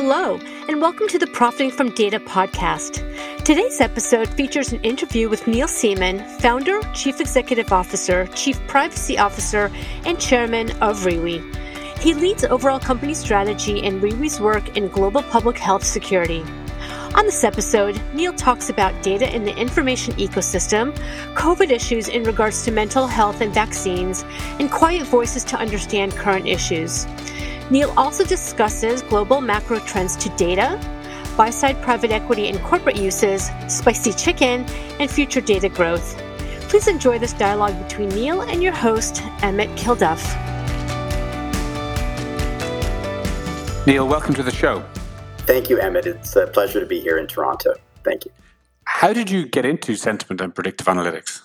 Hello, and welcome to the Profiting from Data podcast. Today's episode features an interview with Neil Seeman, founder, chief executive officer, chief privacy officer, and chairman of RIWI. He leads overall company strategy and RIWI's work in global public health security. On this episode, Neil talks about data in the information ecosystem, COVID issues in regards to mental health and vaccines, and quiet voices to understand current issues. Neil also discusses global macro trends to data, buy side private equity and corporate uses, spicy chicken, and future data growth. Please enjoy this dialogue between Neil and your host, Emmett Kilduff. Neil, welcome to the show. Thank you, Emmett. It's a pleasure to be here in Toronto. Thank you. How did you get into sentiment and predictive analytics?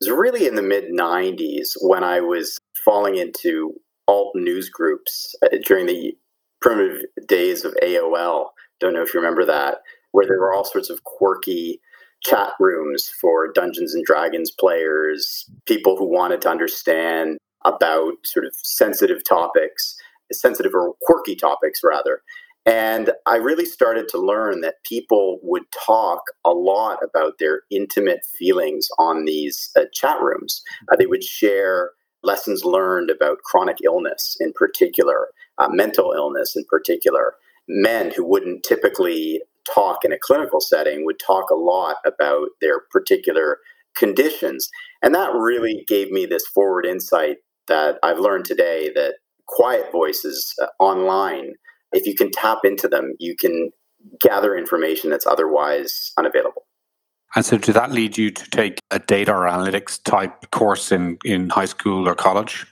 It was really in the mid 90s when I was falling into alt news groups uh, during the primitive days of AOL. Don't know if you remember that, where there were all sorts of quirky chat rooms for Dungeons and Dragons players, people who wanted to understand about sort of sensitive topics, sensitive or quirky topics, rather. And I really started to learn that people would talk a lot about their intimate feelings on these uh, chat rooms. Uh, they would share lessons learned about chronic illness in particular, uh, mental illness in particular. Men who wouldn't typically talk in a clinical setting would talk a lot about their particular conditions. And that really gave me this forward insight that I've learned today that quiet voices uh, online, if you can tap into them, you can gather information that's otherwise unavailable. And so, did that lead you to take a data or analytics type course in, in high school or college?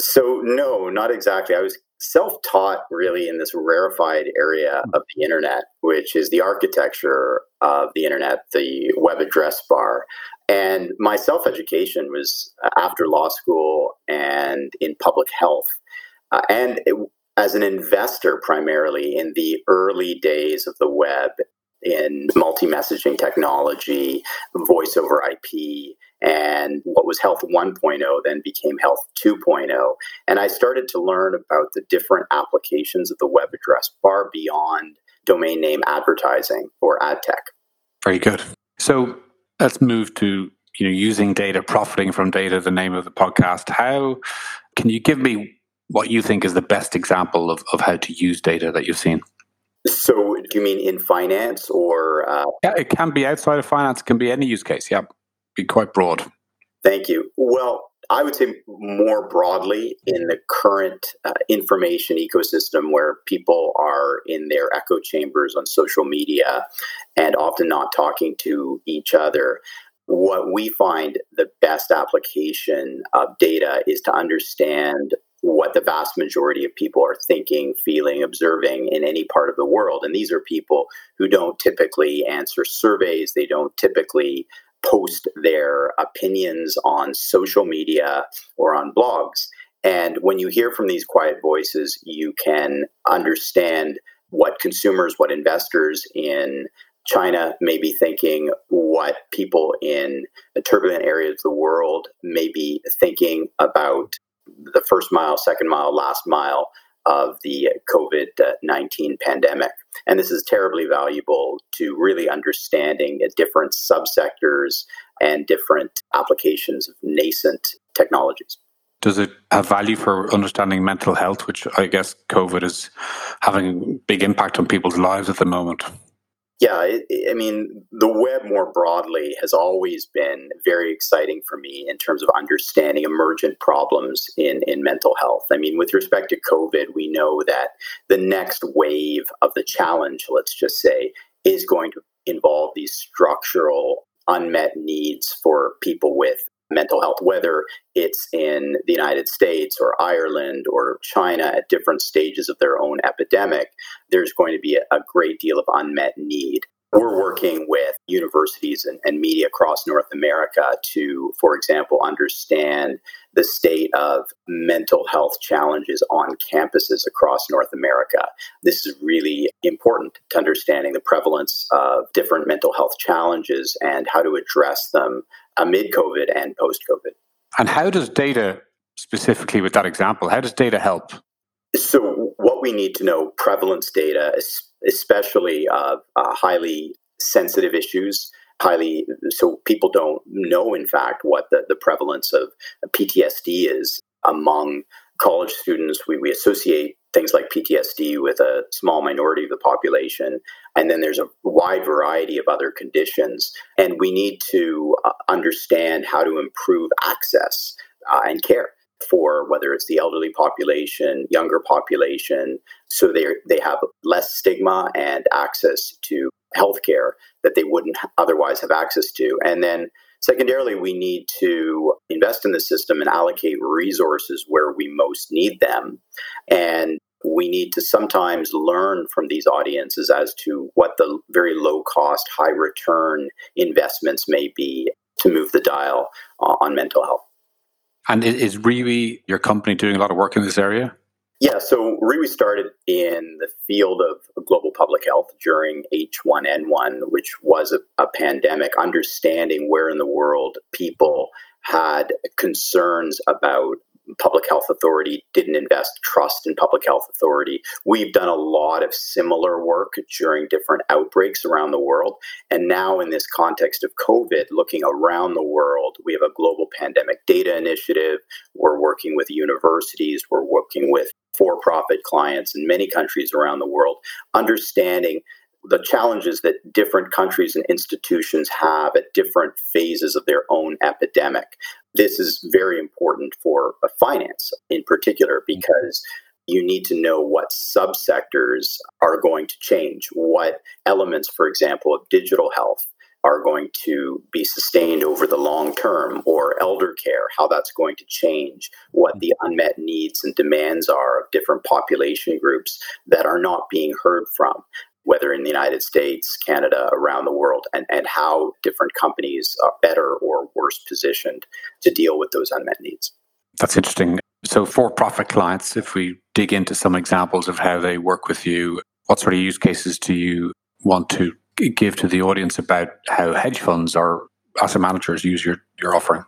So, no, not exactly. I was self taught really in this rarefied area of the internet, which is the architecture of the internet, the web address bar. And my self education was after law school and in public health. Uh, and it, as an investor, primarily in the early days of the web in multi messaging technology, voice over IP, and what was Health 1.0 then became Health 2.0. And I started to learn about the different applications of the web address far beyond domain name advertising or ad tech. Very good. So let's move to you know using data, profiting from data, the name of the podcast. How can you give me what you think is the best example of, of how to use data that you've seen? So, do you mean in finance or? Uh... Yeah, it can be outside of finance. It can be any use case. Yeah, be quite broad. Thank you. Well, I would say more broadly in the current uh, information ecosystem where people are in their echo chambers on social media and often not talking to each other. What we find the best application of data is to understand what the vast majority of people are thinking, feeling, observing in any part of the world. And these are people who don't typically answer surveys, they don't typically post their opinions on social media or on blogs. And when you hear from these quiet voices, you can understand what consumers, what investors in China may be thinking, what people in a turbulent areas of the world may be thinking about the first mile, second mile, last mile of the COVID 19 pandemic. And this is terribly valuable to really understanding different subsectors and different applications of nascent technologies. Does it have value for understanding mental health, which I guess COVID is having a big impact on people's lives at the moment? Yeah, it, I mean, the web more broadly has always been very exciting for me in terms of understanding emergent problems in, in mental health. I mean, with respect to COVID, we know that the next wave of the challenge, let's just say, is going to involve these structural unmet needs for people with mental health, whether it's in the United States or Ireland or China at different stages of their own epidemic, there's going to be a, great deal of unmet need. We're working with universities and, and, media across North America to, for example, understand the state of mental health challenges on campuses across North America. This is really important to understanding the prevalence of different mental health challenges and how to address them amid COVID and post COVID. And how does data, specifically with that example, how does data help? So, what we need to know prevalence data, especially of uh, highly sensitive issues, highly so people don't know, in fact, what the, the prevalence of PTSD is among college students. We, we associate things like PTSD with a small minority of the population. And then there's a wide variety of other conditions. And we need to uh, understand how to improve access uh, and care for whether it's the elderly population, younger population, so they they have less stigma and access to healthcare that they wouldn't otherwise have access to. And then secondarily, we need to invest in the system and allocate resources where we most need them. And we need to sometimes learn from these audiences as to what the very low cost, high return investments may be to move the dial uh, on mental health. And is RIWI, your company, doing a lot of work in this area? Yeah, so RIWI started in the field of global public health during H1N1, which was a, a pandemic, understanding where in the world people had concerns about public health authority didn't invest trust in public health authority. We've done a lot of similar work during different outbreaks around the world. And now, in this context of COVID, looking around the world, we have a global pandemic data initiative. We're working with universities, we're working with for profit clients in many countries around the world, understanding the challenges that different countries and institutions have at different phases of their own epidemic. This is very important for finance in particular mm-hmm. because you need to know what subsectors are going to change, what elements, for example, of digital health are going to be sustained over the long term, or elder care, how that's going to change, what mm-hmm. the unmet needs and demands are of different population groups that are not being heard from whether in the United States, Canada, around the world, and, and how different companies are better or worse positioned to deal with those unmet needs. That's interesting. So, for profit clients, if we dig into some examples of how they work with you, what sort of use cases do you want to give to the audience about how hedge funds or asset managers use your, your offering?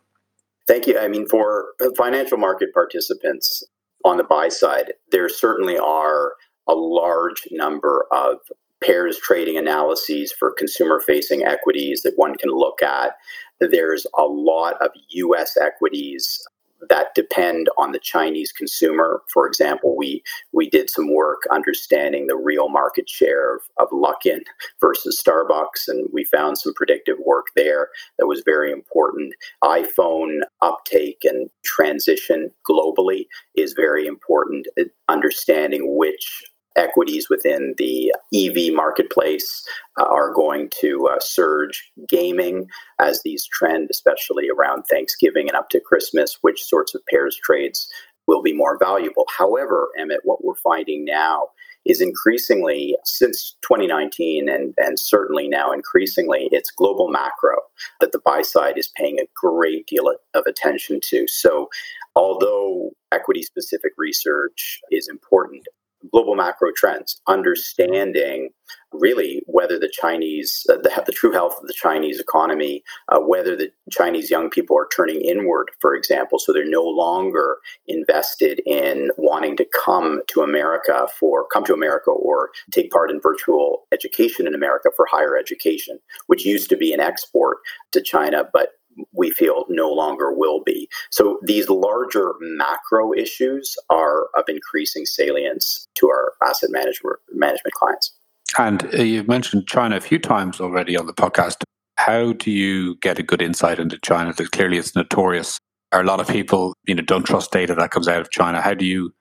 Thank you. I mean, for financial market participants on the buy side, there certainly are a large number of pairs trading analyses for consumer facing equities that one can look at. There's a lot of US equities that depend on the Chinese consumer. For example, we we did some work understanding the real market share of, of Luckin versus Starbucks, and we found some predictive work there that was very important. iPhone uptake and transition globally is very important. Understanding which equities within the EV marketplace uh, are going to uh, surge. Gaming, as these trend, especially around Thanksgiving and up to Christmas, which sorts of pairs trades will be more valuable. However, Emmett, what we're finding now is increasingly since 2019 and, and certainly now increasingly it's global macro that the buy side is paying a great deal of attention to so although equity specific research is important global macro trends, understanding really whether the Chinese, uh, the, the true health of the Chinese economy, uh, whether the Chinese young people are turning inward, for example, so they're no longer invested in wanting to come to America for come to America or take part in virtual education in America for higher education, which used to be an export to China, but we feel no longer will be. So these larger macro issues are of increasing salience to our asset management management clients. And uh, you've mentioned China a few times already on the podcast. How do you get a good insight into China? That clearly it's notorious. Are a lot of people, you know, don't trust data that comes out of China. How do you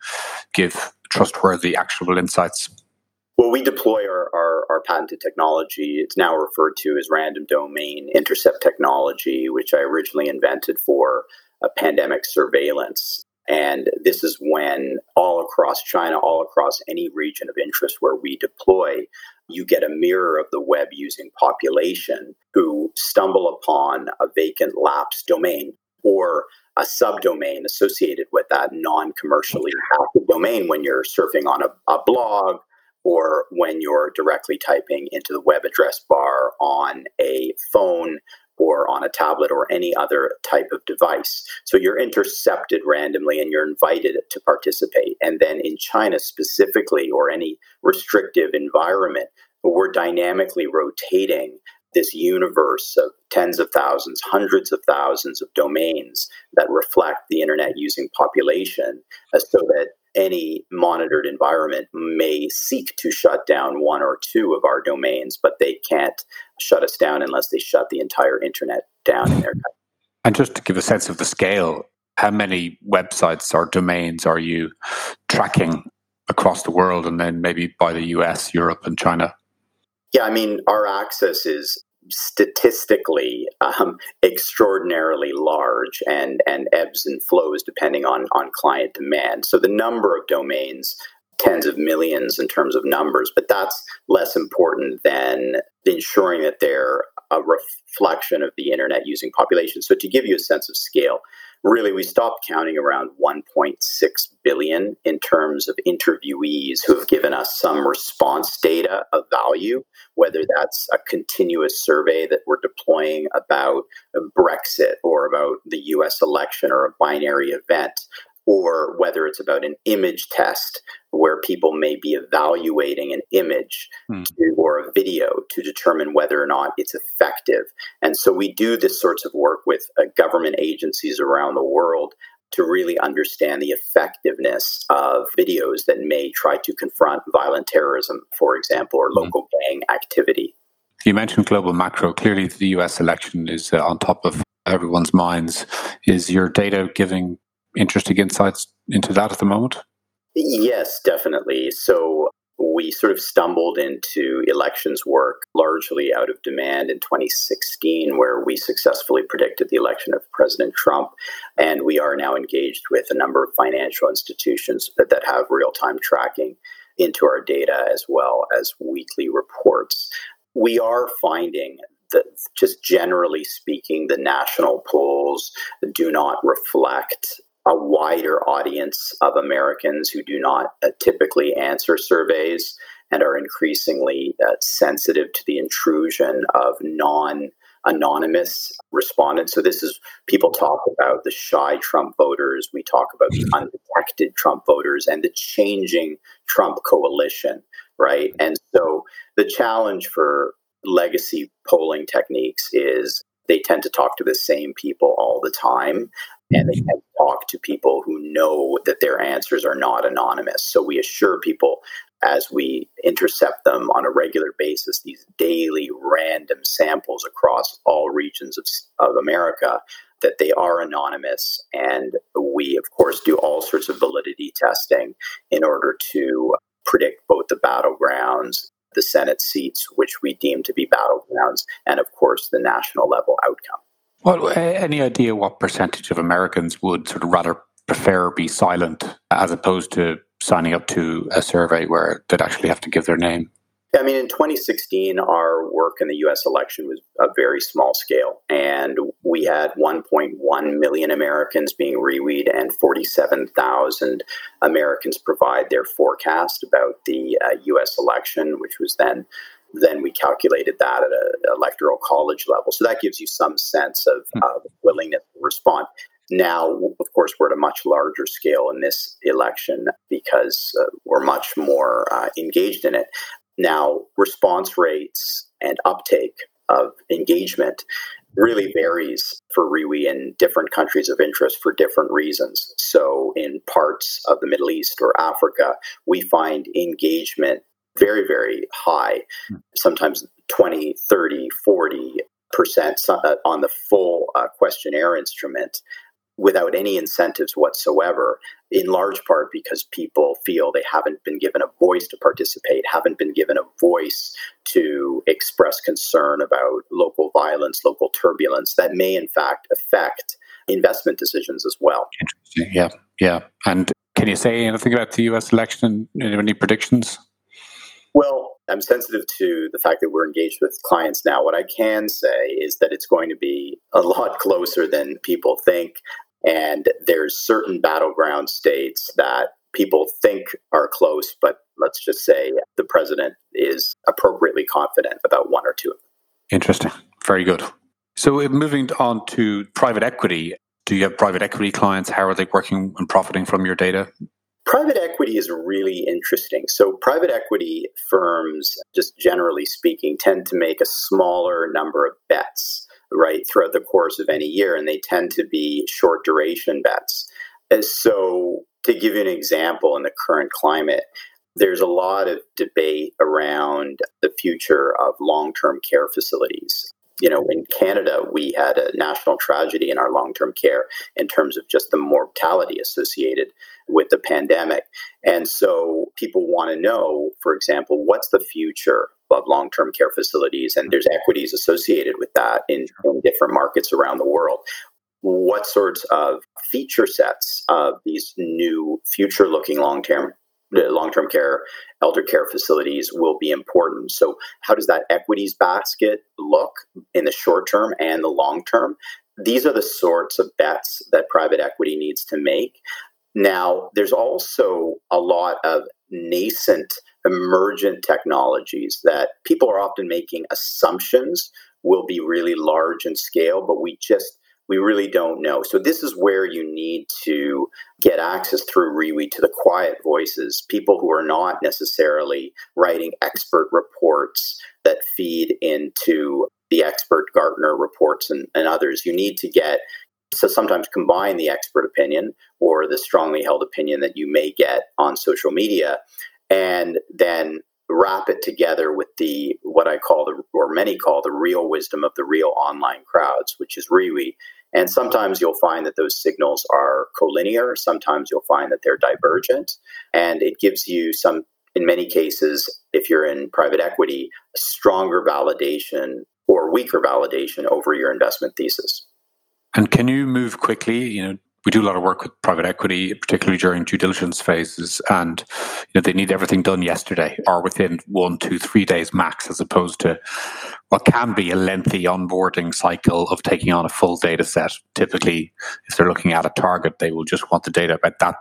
give trustworthy, actionable insights? Well, we deploy our, our, patented technology. It's now referred to as random domain intercept technology, which I originally invented for pandemic surveillance. And this is when all across China, all across any region of interest where we deploy, you get a mirror of the web using population who stumble upon a vacant lapsed domain or a subdomain associated with that non commercially active domain when you're surfing on a, a blog or when you're directly typing into the web address bar on a phone or on a tablet or any other type of device. So you're intercepted randomly and you're invited to participate. And then in China specifically, or any restrictive environment, we're dynamically rotating this universe of tens of thousands, hundreds of thousands of domains that reflect the internet using population uh, so that any monitored environment may seek to shut down one or two of our domains, but they can't shut us down unless they shut the entire internet down in their country. And just to give a sense of the scale, how many websites or domains are you tracking across the world and then maybe by the US, Europe, and China? Yeah, I mean, our access is statistically um, extraordinarily large and, and ebbs and flows depending on, on client demand. So the number of domains, tens of millions in terms of numbers, but that's less important than ensuring that they're a reflection of the internet using population. So to give you a sense of scale, really we stopped counting around 1.6 billion in terms of interviewees who have given us some response data of value whether that's a continuous survey that we're deploying about brexit or about the us election or a binary event or whether it's about an image test where people may be evaluating an image hmm. to, or a video to determine whether or not it's effective. And so we do this sorts of work with uh, government agencies around the world to really understand the effectiveness of videos that may try to confront violent terrorism, for example, or hmm. local hmm. gang activity. You mentioned global macro. Clearly, the US election is uh, on top of everyone's minds. Is your data giving interesting insights into that at the moment? Yes, definitely. So we sort of stumbled into elections work largely out of demand in 2016, where we successfully predicted the election of President Trump. And we are now engaged with a number of financial institutions that, that have real time tracking into our data as well as weekly reports. We are finding that, just generally speaking, the national polls do not reflect a wider audience of Americans who do not uh, typically answer surveys and are increasingly uh, sensitive to the intrusion of non anonymous respondents. So, this is people talk about the shy Trump voters, we talk about the undetected Trump voters, and the changing Trump coalition, right? And so, the challenge for legacy polling techniques is they tend to talk to the same people all the time and mm-hmm. they can talk to people who know that their answers are not anonymous. So we assure people as we intercept them on a regular basis, these daily random samples across all regions of, of America, that they are anonymous. And we, of course, do all sorts of validity testing in order to predict both the battlegrounds, the Senate seats, which we deem to be battlegrounds, and of course, the national level outcome. Well, any idea what percentage of Americans would sort of rather prefer be silent as opposed to signing up to a survey where they'd actually have to give their name? I mean, in 2016, our work in the US election was a very small scale, and we had 1.1 million Americans being reweed, and 47,000 Americans provide their forecast about the uh, US election, which was then then we calculated that at an electoral college level. So that gives you some sense of uh, willingness to respond. Now, of course, we're at a much larger scale in this election because uh, we're much more uh, engaged in it. Now, response rates and uptake of engagement really varies for RIWI in different countries of interest for different reasons. So, in parts of the Middle East or Africa, we find engagement very, very high, hmm. sometimes 20, 30, 40 percent uh, on the full uh, questionnaire instrument without any incentives whatsoever, in large part because people feel they haven't been given a voice to participate, haven't been given a voice to express concern about local violence, local turbulence that may, in fact, affect investment decisions as well. Interesting. Yeah. Yeah. And can you say anything about the US election? Any predictions? Well, I'm sensitive to the fact that we're engaged with clients now. What I can say is that it's going to be a lot closer than people think. And there's certain battleground states that people think are close, but let's just say the president is appropriately confident about one or two of them. Interesting. Very good. So, uh, moving on to private equity, do you have private equity clients? How are they working and profiting from your data? Private equity is really interesting. So, private equity firms, just generally speaking, tend to make a smaller number of bets, right, throughout the course of any year, and they tend to be short duration bets. And so, to give you an example in the current climate, there's a lot of debate around the future of long term care facilities you know, in Canada, we had a national tragedy in our long term care in terms of just the mortality associated with the pandemic. And so people want to know, for example, what's the future of long term care facilities? And there's equities associated with that in, in different markets around the world. What sorts of feature sets of these new future looking long term long term care, elder care facilities will be important. So, how does that equities basket look in the short term and the long term? These are the sorts of bets that private equity needs to make. Now, there's also a lot of nascent, emergent technologies that people are often making assumptions will be really large in scale, but we just we really don't know. So this is where you need to get access through RIWI to the quiet voices, people who are not necessarily writing expert reports that feed into the expert Gartner reports and, and others. You need to get so sometimes combine the expert opinion or the strongly held opinion that you may get on social media and then wrap it together with the what I call the or many call the real wisdom of the real online crowds, which is RIWI. And sometimes you'll find that those signals are collinear. Sometimes you'll find that they're divergent. And it gives you some, in many cases, if you're in private equity, stronger validation or weaker validation over your investment thesis. And can you move quickly? You know, we do a lot of work with private equity, particularly during due diligence phases, and you know they need everything done yesterday or within one, two, three days max, as opposed to what can be a lengthy onboarding cycle of taking on a full data set. Typically, if they're looking at a target, they will just want the data about that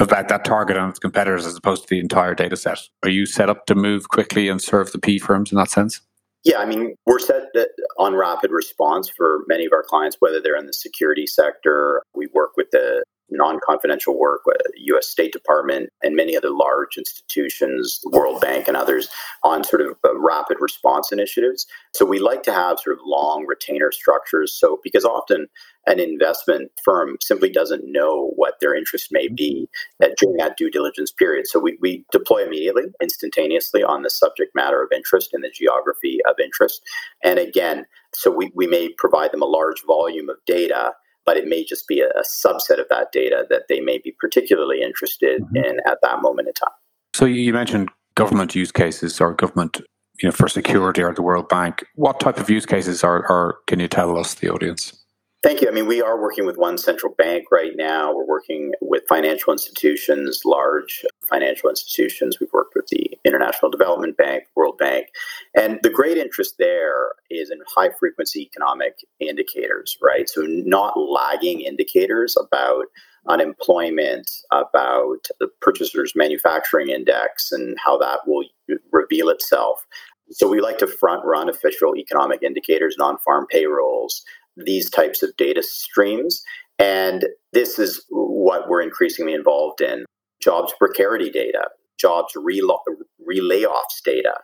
about that target and its competitors as opposed to the entire data set. Are you set up to move quickly and serve the P firms in that sense? Yeah, I mean, we're set uh, on rapid response for many of our clients, whether they're in the security sector. We work with the non confidential work, with US State Department, and many other large institutions, the World Bank and others, on sort of uh, rapid response initiatives. So we like to have sort of long retainer structures. So, because often an investment firm simply doesn't know what their interest may be at, during that due diligence period. So we, we deploy immediately, instantaneously on the subject matter of interest and the geography of interest. And again, so we, we may provide them a large volume of data but it may just be a, a subset of that data that they may be particularly interested mm-hmm. in at that moment in time. So you mentioned government use cases or government you know for security or the World Bank. What type of use cases are, are can you tell us the audience? Thank you. I mean, we are working with one central bank right now. We're working with financial institutions, large financial institutions. We've worked with the International Development Bank, World Bank. And the great interest there is in high frequency economic indicators, right? So, not lagging indicators about unemployment, about the purchasers manufacturing index and how that will reveal itself. So we like to front run official economic indicators, non farm payrolls, these types of data streams. And this is what we're increasingly involved in jobs precarity data, jobs re-layoffs data.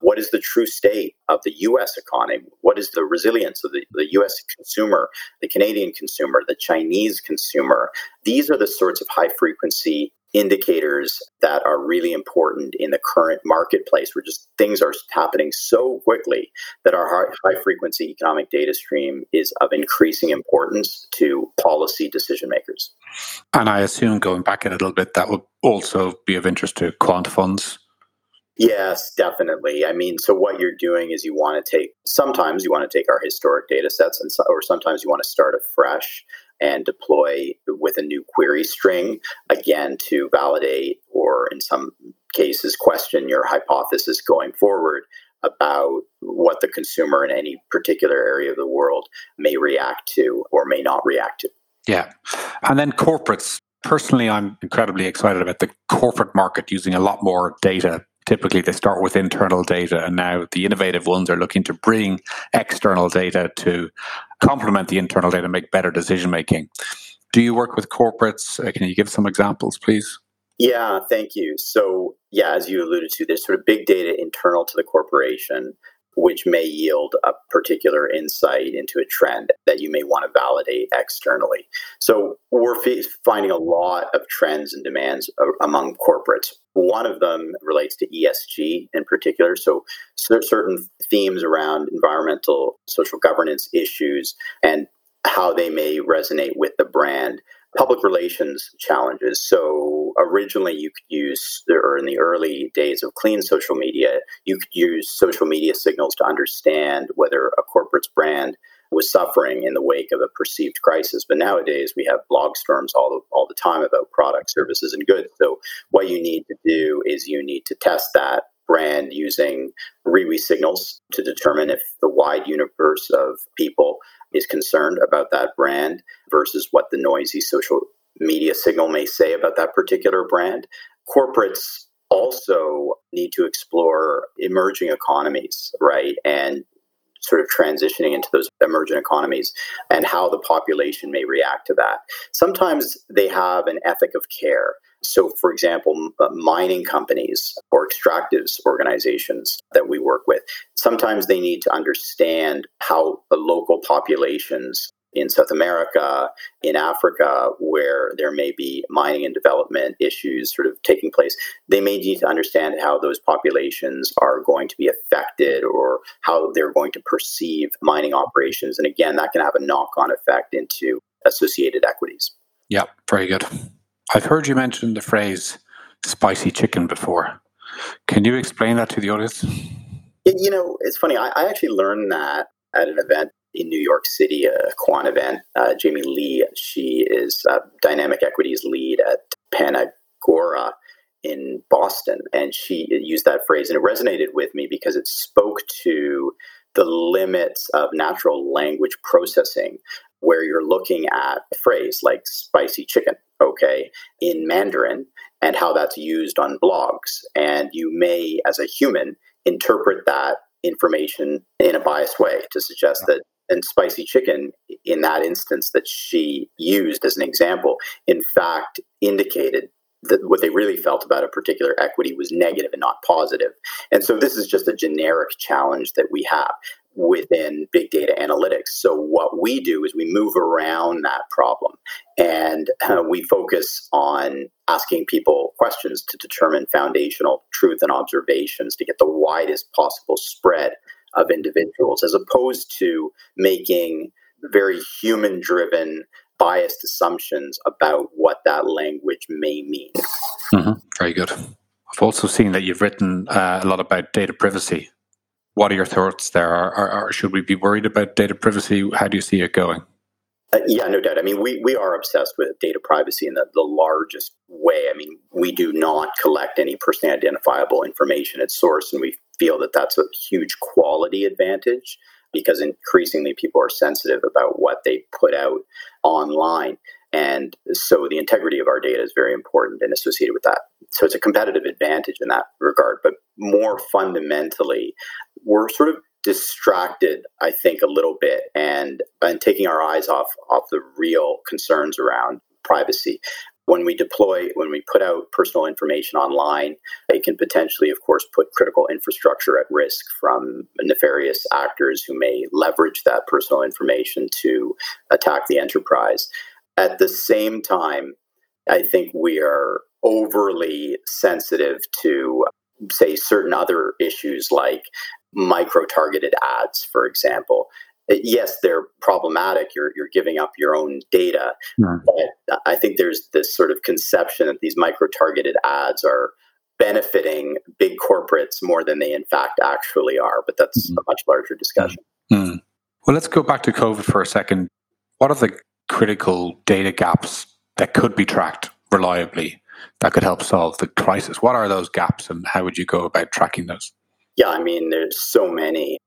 What is the true state of the US economy? What is the resilience of the, the US consumer, the Canadian consumer, the Chinese consumer? These are the sorts of high frequency indicators that are really important in the current marketplace where just things are happening so quickly that our high frequency economic data stream is of increasing importance to policy decision makers. And I assume going back a little bit, that would also be of interest to quant funds. Yes, definitely. I mean, so what you're doing is you want to take, sometimes you want to take our historic data sets, and so, or sometimes you want to start afresh and deploy with a new query string, again, to validate or in some cases question your hypothesis going forward about what the consumer in any particular area of the world may react to or may not react to. Yeah. And then corporates. Personally, I'm incredibly excited about the corporate market using a lot more data typically they start with internal data and now the innovative ones are looking to bring external data to complement the internal data make better decision making do you work with corporates? Uh, can you give some examples please? Yeah thank you. So yeah as you alluded to there's sort of big data internal to the corporation which may yield a particular insight into a trend that you may want to validate externally. So we're f- finding a lot of trends and demands among corporates. One of them relates to ESG in particular. So certain themes around environmental, social governance issues and how they may resonate with the brand public relations challenges. So originally, you could use, or in the early days of clean social media, you could use social media signals to understand whether a corporate's brand was suffering in the wake of a perceived crisis. But nowadays, we have blog storms all the, all the time about products, services, and goods. So what you need to do is you need to test that brand using RIWI signals to determine if the wide universe of people is concerned about that brand versus what the noisy social media signal may say about that particular brand. Corporates also need to explore emerging economies, right? And sort of transitioning into those emerging economies and how the population may react to that. Sometimes they have an ethic of care. So, for example, uh, mining companies or extractives organizations that we work with, sometimes they need to understand how the local populations in South America, in Africa, where there may be mining and development issues sort of taking place, they may need to understand how those populations are going to be affected or how they're going to perceive mining operations. And again, that can have a knock on effect into associated equities. Yeah, very good. I've heard you mention the phrase spicy chicken before. Can you explain that to the audience? You know, it's funny. I, I actually learned that at an event in New York City, a quant event. Uh, Jamie Lee, she is dynamic equities lead at PanAgora in Boston, and she used that phrase, and it resonated with me because it spoke to the limits of natural language processing, where you're looking at a phrase like spicy chicken, okay, in Mandarin, and how that's used on blogs. And you may, as a human, interpret that information in a biased way to suggest that and spicy chicken in that instance that she used as an example in fact indicated that what they really felt about a particular equity was negative and not positive and so this is just a generic challenge that we have within big data analytics. So, what we do is we move around that problem and uh, we focus on asking people questions to determine foundational truth and observations to get the widest possible spread of individuals, as opposed to making very human driven, biased assumptions about what that language may mean. Mm-hmm. Very good. I've also seen that you've written uh, a lot about data privacy what are your thoughts there? Are, are, are, should we be worried about data privacy? How do you see it going? Uh, yeah, no doubt. I mean, we, we are obsessed with data privacy in the, the largest way. I mean, we do not collect any personally identifiable information at source, and we feel that that's a huge quality advantage because increasingly people are sensitive about what they put out online. And so the integrity of our data is very important and associated with that. So it's a competitive advantage in that regard. But more fundamentally, we're sort of distracted, I think, a little bit and, and taking our eyes off, off the real concerns around privacy. When we deploy, when we put out personal information online, it can potentially, of course, put critical infrastructure at risk from nefarious actors who may leverage that personal information to attack the enterprise. At the same time, I think we are overly sensitive to, say, certain other issues like micro targeted ads, for example. Yes, they're problematic. You're, you're giving up your own data. Mm. But I think there's this sort of conception that these micro targeted ads are benefiting big corporates more than they in fact actually are. But that's mm. a much larger discussion. Mm. Well, let's go back to COVID for a second. What are the critical data gaps that could be tracked reliably that could help solve the crisis? What are those gaps and how would you go about tracking those? Yeah, I mean, there's so many.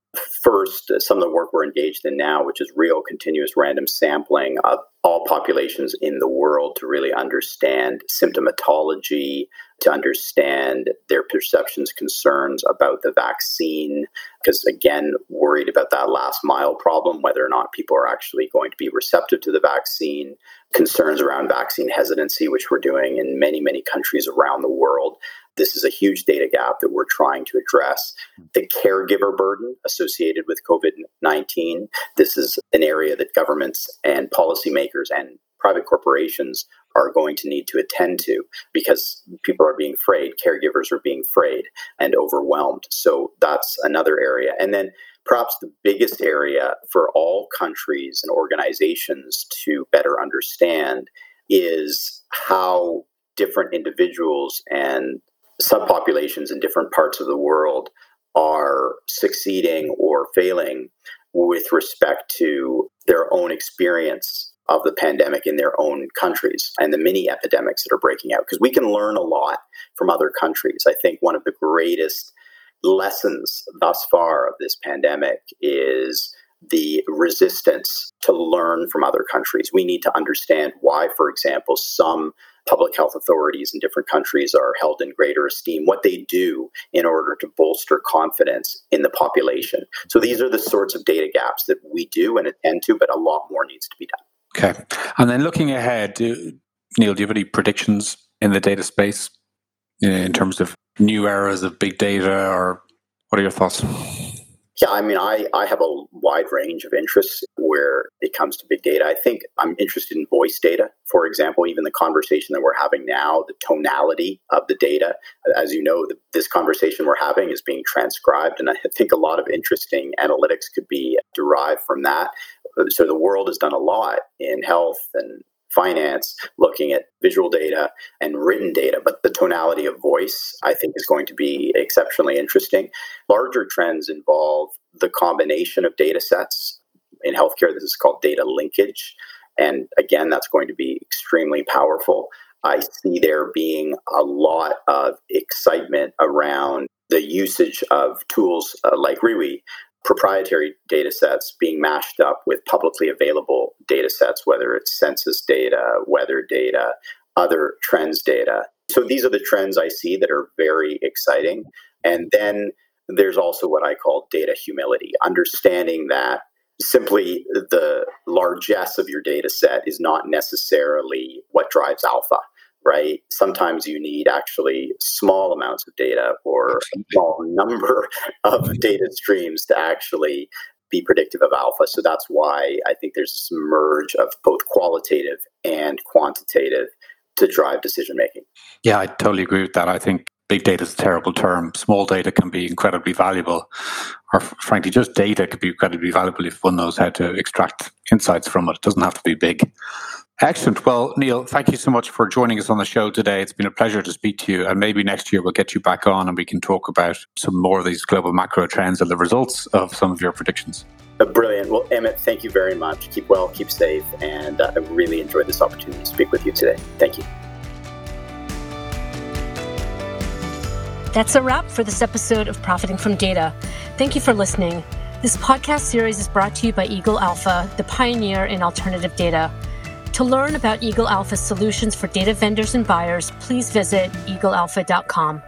First, uh, some of the work we're engaged in now, which is real continuous random sampling of all populations in the world to really understand symptomatology, to understand their perceptions, concerns about the vaccine. Because again, worried about that last mile problem, whether or not people are actually going to be receptive to the vaccine, concerns around vaccine hesitancy, which we're doing in many, many countries around the world. This is a huge data gap that we're trying to address. The caregiver burden associated with COVID 19. This is an area that governments and policymakers and private corporations are going to need to attend to because people are being frayed, caregivers are being frayed and overwhelmed. So that's another area. And then perhaps the biggest area for all countries and organizations to better understand is how different individuals and subpopulations in different parts of the world are succeeding or failing with respect to their own experience of the pandemic in their own countries and the mini epidemics that are breaking out because we can learn a lot from other countries. I think one of the greatest lessons thus far of this pandemic is the resistance to learn from other countries. We need to understand why, for example, some public health authorities in different countries are held in greater esteem, what they do in order to bolster confidence in the population. So these are the sorts of data gaps that we do and attend to, but a lot more needs to be done. Okay. And then looking ahead, Neil, do you have any predictions in the data space in terms of new eras of big data or what are your thoughts? Yeah, I mean, I, I have a wide range of interests where it comes to big data. I think I'm interested in voice data, for example, even the conversation that we're having now, the tonality of the data. As you know, the, this conversation we're having is being transcribed, and I think a lot of interesting analytics could be derived from that. So the world has done a lot in health and finance looking at visual data and written data, but the tonality of voice, I think, is going to be exceptionally interesting. Larger trends involve the combination of data sets. In healthcare, this is called data linkage. And again, that's going to be extremely powerful. I see there being a lot of excitement around the usage of tools uh, like RIWI proprietary data sets being mashed up with publicly available data sets, whether it's census data, weather data, other trends data. So these are the trends I see that are very exciting. And then there's also what I call data humility, understanding that simply the largesse of your data set is not necessarily what drives alpha right? Sometimes you need actually small amounts of data or a small number of data streams to actually be predictive of alpha. So that's why I think there's this merge of both qualitative and quantitative to drive decision making. Yeah, I totally agree with that. I think big data is a terrible term. Small data can be incredibly valuable, or frankly, just data could be incredibly valuable if one knows how to extract insights from it. It doesn't have to be big. Excellent. Well, Neil, thank you so much for joining us on the show today. It's been a pleasure to speak to you. And maybe next year we'll get you back on and we can talk about some more of these global macro trends and the results of some of your predictions. Brilliant. Well, Emmett, thank you very much. Keep well, keep safe. And uh, I really enjoyed this opportunity to speak with you today. Thank you. That's a wrap for this episode of Profiting from Data. Thank you for listening. This podcast series is brought to you by Eagle Alpha, the pioneer in alternative data. To learn about Eagle Alpha's solutions for data vendors and buyers, please visit eaglealpha.com.